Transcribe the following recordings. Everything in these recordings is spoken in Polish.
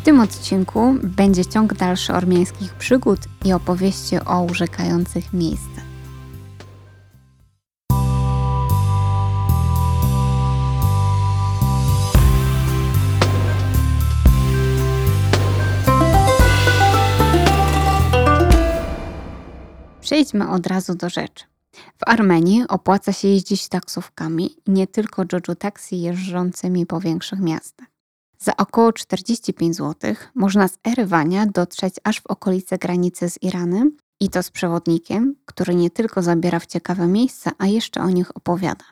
W tym odcinku będzie ciąg dalszy ormiańskich przygód i opowieści o urzekających miejscach. Przejdźmy od razu do rzeczy. W Armenii opłaca się jeździć taksówkami nie tylko jojo taksi jeżdżącymi po większych miastach. Za około 45 zł można z Erywania dotrzeć aż w okolice granicy z Iranem i to z przewodnikiem, który nie tylko zabiera w ciekawe miejsca, a jeszcze o nich opowiada.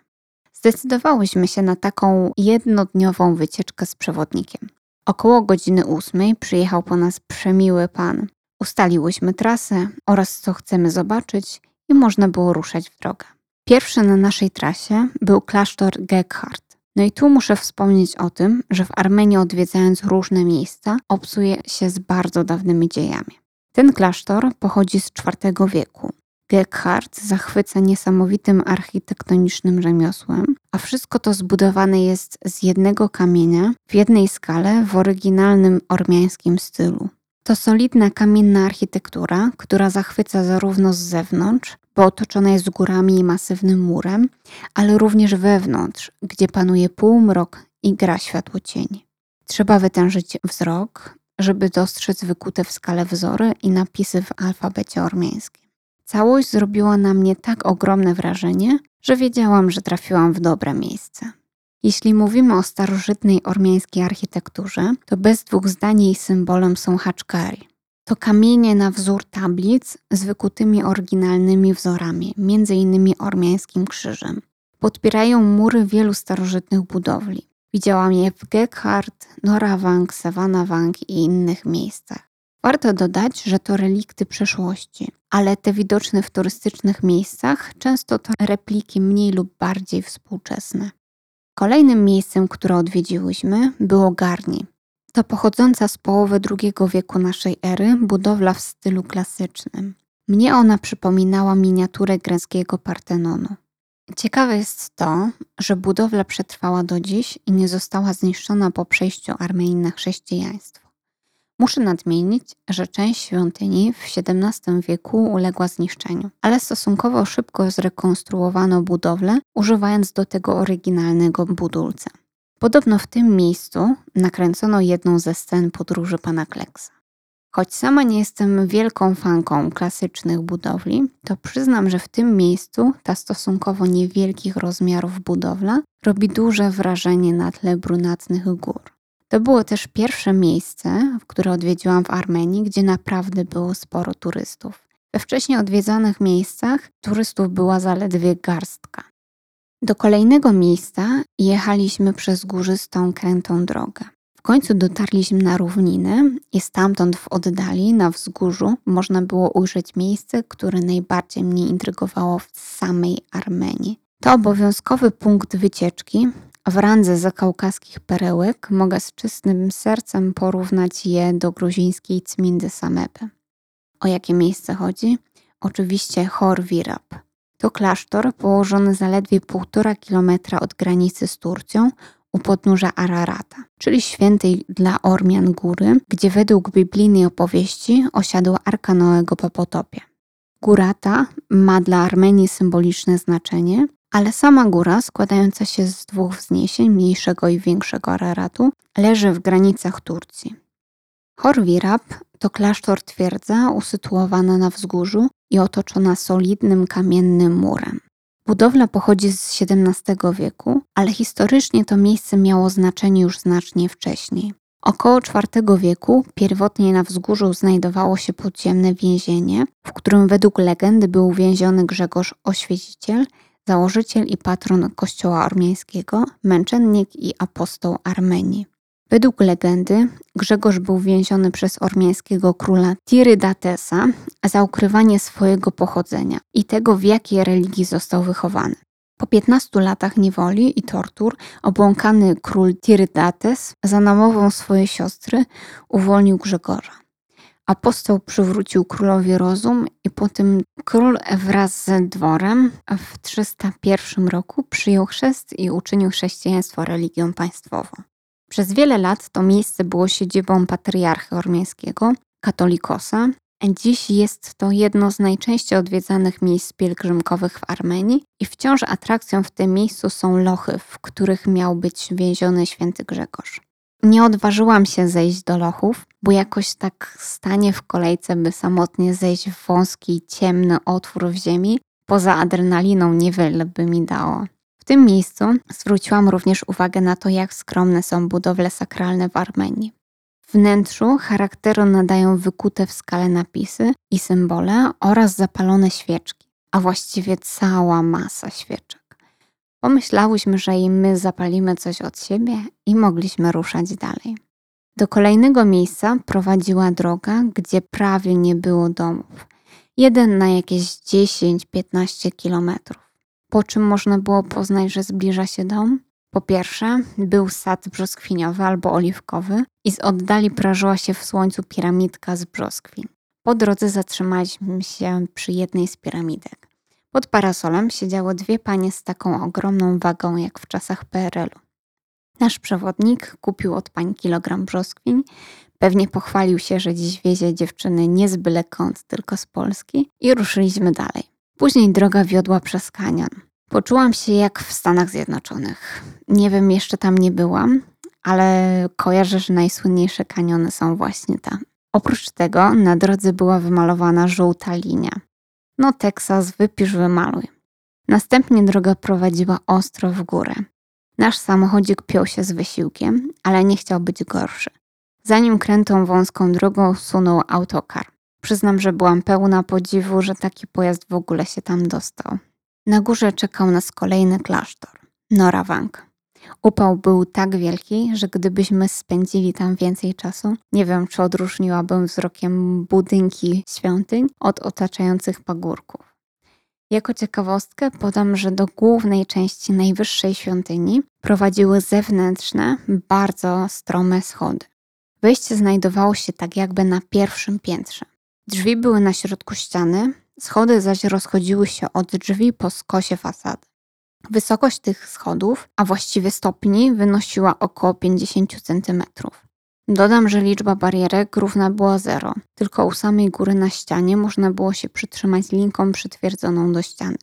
Zdecydowałyśmy się na taką jednodniową wycieczkę z przewodnikiem. Około godziny ósmej przyjechał po nas przemiły pan. Ustaliłyśmy trasę oraz co chcemy zobaczyć i można było ruszać w drogę. Pierwszy na naszej trasie był klasztor Gekhard. No i tu muszę wspomnieć o tym, że w Armenii odwiedzając różne miejsca obsuje się z bardzo dawnymi dziejami. Ten klasztor pochodzi z IV wieku. Gekhard zachwyca niesamowitym architektonicznym rzemiosłem, a wszystko to zbudowane jest z jednego kamienia w jednej skale w oryginalnym ormiańskim stylu. To solidna kamienna architektura, która zachwyca zarówno z zewnątrz, bo otoczona jest górami i masywnym murem, ale również wewnątrz, gdzie panuje półmrok i gra światło cień. Trzeba wytężyć wzrok, żeby dostrzec wykute w skale wzory i napisy w alfabecie ormiańskim. Całość zrobiła na mnie tak ogromne wrażenie, że wiedziałam, że trafiłam w dobre miejsce. Jeśli mówimy o starożytnej ormiańskiej architekturze, to bez dwóch zdań jej symbolem są haczkari. To kamienie na wzór tablic z wykutymi oryginalnymi wzorami, m.in. ormiańskim krzyżem. Podpierają mury wielu starożytnych budowli. Widziałam je w Gekhard, Norawang, Savanawang i innych miejscach. Warto dodać, że to relikty przeszłości, ale te widoczne w turystycznych miejscach często to repliki mniej lub bardziej współczesne. Kolejnym miejscem, które odwiedziłyśmy, było Garni. To pochodząca z połowy II wieku naszej ery budowla w stylu klasycznym. Mnie ona przypominała miniaturę greckiego Partenonu. Ciekawe jest to, że budowla przetrwała do dziś i nie została zniszczona po przejściu Armenii na chrześcijaństwo. Muszę nadmienić, że część świątyni w XVII wieku uległa zniszczeniu, ale stosunkowo szybko zrekonstruowano budowlę, używając do tego oryginalnego budulca. Podobno w tym miejscu nakręcono jedną ze scen podróży pana Kleksa. Choć sama nie jestem wielką fanką klasycznych budowli, to przyznam, że w tym miejscu ta stosunkowo niewielkich rozmiarów budowla robi duże wrażenie na tle brunatnych gór. To było też pierwsze miejsce, które odwiedziłam w Armenii, gdzie naprawdę było sporo turystów. We wcześniej odwiedzanych miejscach turystów była zaledwie garstka. Do kolejnego miejsca jechaliśmy przez górzystą, krętą drogę. W końcu dotarliśmy na równinę i stamtąd w oddali, na wzgórzu, można było ujrzeć miejsce, które najbardziej mnie intrygowało w samej Armenii. To obowiązkowy punkt wycieczki, w randze zakaukaskich perełek mogę z czystym sercem porównać je do gruzińskiej Cmindy Samepy. O jakie miejsce chodzi? Oczywiście Hor Virab. To klasztor położony zaledwie półtora kilometra od granicy z Turcją u podnóża Ararata, czyli świętej dla Ormian góry, gdzie według biblijnej opowieści osiadła Arka Noego po potopie. Góra ta ma dla Armenii symboliczne znaczenie, ale sama góra, składająca się z dwóch wzniesień, mniejszego i większego Araratu, leży w granicach Turcji. Horwirab to klasztor twierdza usytuowana na wzgórzu i otoczona solidnym kamiennym murem. Budowla pochodzi z XVII wieku, ale historycznie to miejsce miało znaczenie już znacznie wcześniej. Około IV wieku pierwotnie na wzgórzu znajdowało się podziemne więzienie, w którym według legendy był uwięziony Grzegorz Oświeciciel, założyciel i patron kościoła ormiańskiego, męczennik i apostoł Armenii. Według legendy Grzegorz był więziony przez ormiańskiego króla Tirydatesa za ukrywanie swojego pochodzenia i tego, w jakiej religii został wychowany. Po 15 latach niewoli i tortur obłąkany król Tirydates za namową swojej siostry uwolnił Grzegorza. Apostoł przywrócił królowi rozum i po tym król wraz z dworem w 301 roku przyjął chrzest i uczynił chrześcijaństwo religią państwową. Przez wiele lat to miejsce było siedzibą patriarchy ormiańskiego, katolikosa. Dziś jest to jedno z najczęściej odwiedzanych miejsc pielgrzymkowych w Armenii i wciąż atrakcją w tym miejscu są lochy, w których miał być więziony święty Grzegorz. Nie odważyłam się zejść do lochów, bo jakoś tak stanie w kolejce, by samotnie zejść w wąski, ciemny otwór w ziemi, poza adrenaliną niewiele by mi dało. Tym miejscu zwróciłam również uwagę na to, jak skromne są budowle sakralne w Armenii. Wnętrzu charakteru nadają wykute w skale napisy i symbole oraz zapalone świeczki, a właściwie cała masa świeczek. Pomyślałyśmy, że i my zapalimy coś od siebie i mogliśmy ruszać dalej. Do kolejnego miejsca prowadziła droga, gdzie prawie nie było domów. Jeden na jakieś 10-15 kilometrów. Po czym można było poznać, że zbliża się dom? Po pierwsze, był sad brzoskwiniowy albo oliwkowy i z oddali prażyła się w słońcu piramidka z brzoskwin. Po drodze zatrzymaliśmy się przy jednej z piramidek. Pod parasolem siedziały dwie panie z taką ogromną wagą jak w czasach PRL-u. Nasz przewodnik kupił od pań kilogram brzoskwin, pewnie pochwalił się, że dziś wiezie dziewczyny nie z byle kąt, tylko z Polski i ruszyliśmy dalej. Później droga wiodła przez kanion. Poczułam się jak w Stanach Zjednoczonych. Nie wiem, jeszcze tam nie byłam, ale kojarzę, że najsłynniejsze kaniony są właśnie tam. Oprócz tego na drodze była wymalowana żółta linia. No, Teksas, wypisz, wymaluj. Następnie droga prowadziła ostro w górę. Nasz samochodzik piął się z wysiłkiem, ale nie chciał być gorszy. Zanim krętą wąską drogą sunął autokar. Przyznam, że byłam pełna podziwu, że taki pojazd w ogóle się tam dostał. Na górze czekał nas kolejny klasztor, Norawang. Upał był tak wielki, że gdybyśmy spędzili tam więcej czasu, nie wiem, czy odróżniłabym wzrokiem budynki świątyń od otaczających pagórków. Jako ciekawostkę podam, że do głównej części najwyższej świątyni prowadziły zewnętrzne, bardzo strome schody. Wejście znajdowało się tak jakby na pierwszym piętrze. Drzwi były na środku ściany, schody zaś rozchodziły się od drzwi po skosie fasady. Wysokość tych schodów, a właściwie stopni, wynosiła około 50 cm. Dodam, że liczba barierek równa była zero, tylko u samej góry na ścianie można było się przytrzymać linką przytwierdzoną do ściany.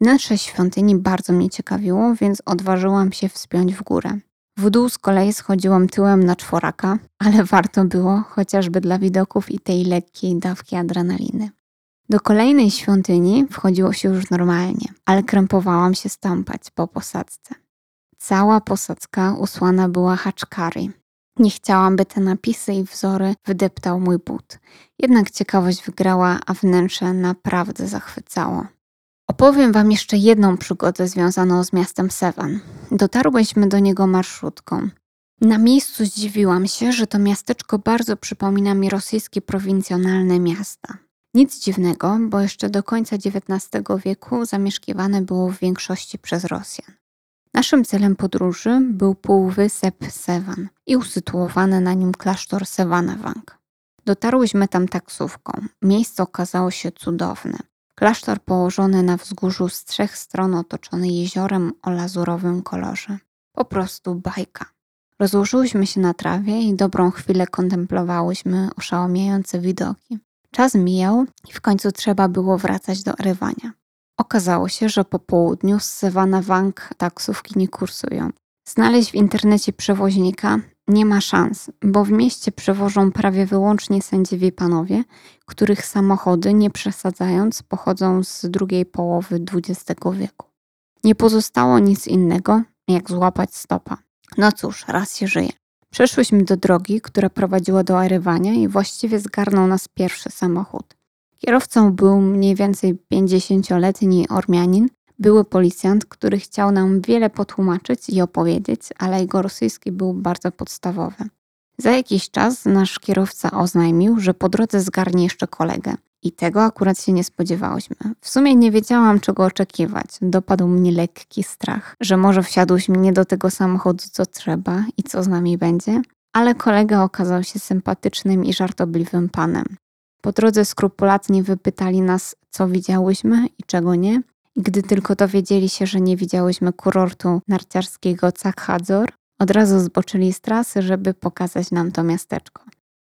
Wnętrze świątyni bardzo mnie ciekawiło, więc odważyłam się wspiąć w górę. W dół z kolei schodziłam tyłem na czworaka, ale warto było, chociażby dla widoków i tej lekkiej dawki adrenaliny. Do kolejnej świątyni wchodziło się już normalnie, ale krępowałam się stąpać po posadzce. Cała posadzka usłana była haczkary. Nie chciałam, by te napisy i wzory wydeptał mój but. Jednak ciekawość wygrała, a wnętrze naprawdę zachwycało. Opowiem Wam jeszcze jedną przygodę związaną z miastem Sevan. Dotarłyśmy do niego marszrutką. Na miejscu zdziwiłam się, że to miasteczko bardzo przypomina mi rosyjskie prowincjonalne miasta. Nic dziwnego, bo jeszcze do końca XIX wieku zamieszkiwane było w większości przez Rosjan. Naszym celem podróży był półwysep Sevan i usytuowany na nim klasztor Sevanavang. Dotarłyśmy tam taksówką. Miejsce okazało się cudowne. Klasztor położony na wzgórzu z trzech stron otoczony jeziorem o lazurowym kolorze. Po prostu bajka. Rozłożyłyśmy się na trawie i dobrą chwilę kontemplowałyśmy oszałamiające widoki. Czas mijał i w końcu trzeba było wracać do rywania. Okazało się, że po południu z Savannah Wang taksówki nie kursują. Znaleźć w internecie przewoźnika nie ma szans, bo w mieście przewożą prawie wyłącznie sędziowie panowie, których samochody, nie przesadzając, pochodzą z drugiej połowy XX wieku. Nie pozostało nic innego, jak złapać stopa. No cóż, raz się żyje. Przeszłyśmy do drogi, która prowadziła do Erywania i właściwie zgarnął nas pierwszy samochód. Kierowcą był mniej więcej 50-letni Ormianin, były policjant, który chciał nam wiele potłumaczyć i opowiedzieć, ale jego rosyjski był bardzo podstawowy. Za jakiś czas nasz kierowca oznajmił, że po drodze zgarnie jeszcze kolegę. I tego akurat się nie spodziewałyśmy. W sumie nie wiedziałam, czego oczekiwać. Dopadł mnie lekki strach, że może wsiadłyśmy nie do tego samochodu, co trzeba i co z nami będzie. Ale kolega okazał się sympatycznym i żartobliwym panem. Po drodze skrupulatnie wypytali nas, co widziałyśmy i czego nie. Gdy tylko dowiedzieli się, że nie widziałyśmy kurortu narciarskiego Cakhadzor, Od razu zboczyli z trasy, żeby pokazać nam to miasteczko.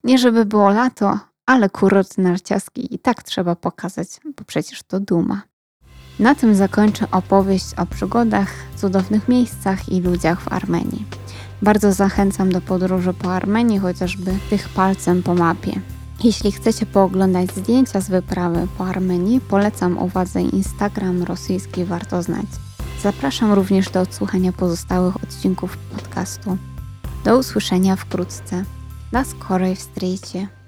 Nie żeby było lato, ale kurort narciarski i tak trzeba pokazać, bo przecież to duma. Na tym zakończę opowieść o przygodach, cudownych miejscach i ludziach w Armenii. Bardzo zachęcam do podróży po Armenii, chociażby tych palcem po mapie. Jeśli chcecie pooglądać zdjęcia z wyprawy po Armenii, polecam uwadze Instagram rosyjski Warto Znać. Zapraszam również do odsłuchania pozostałych odcinków podcastu. Do usłyszenia wkrótce. Na skorej wstrzecie.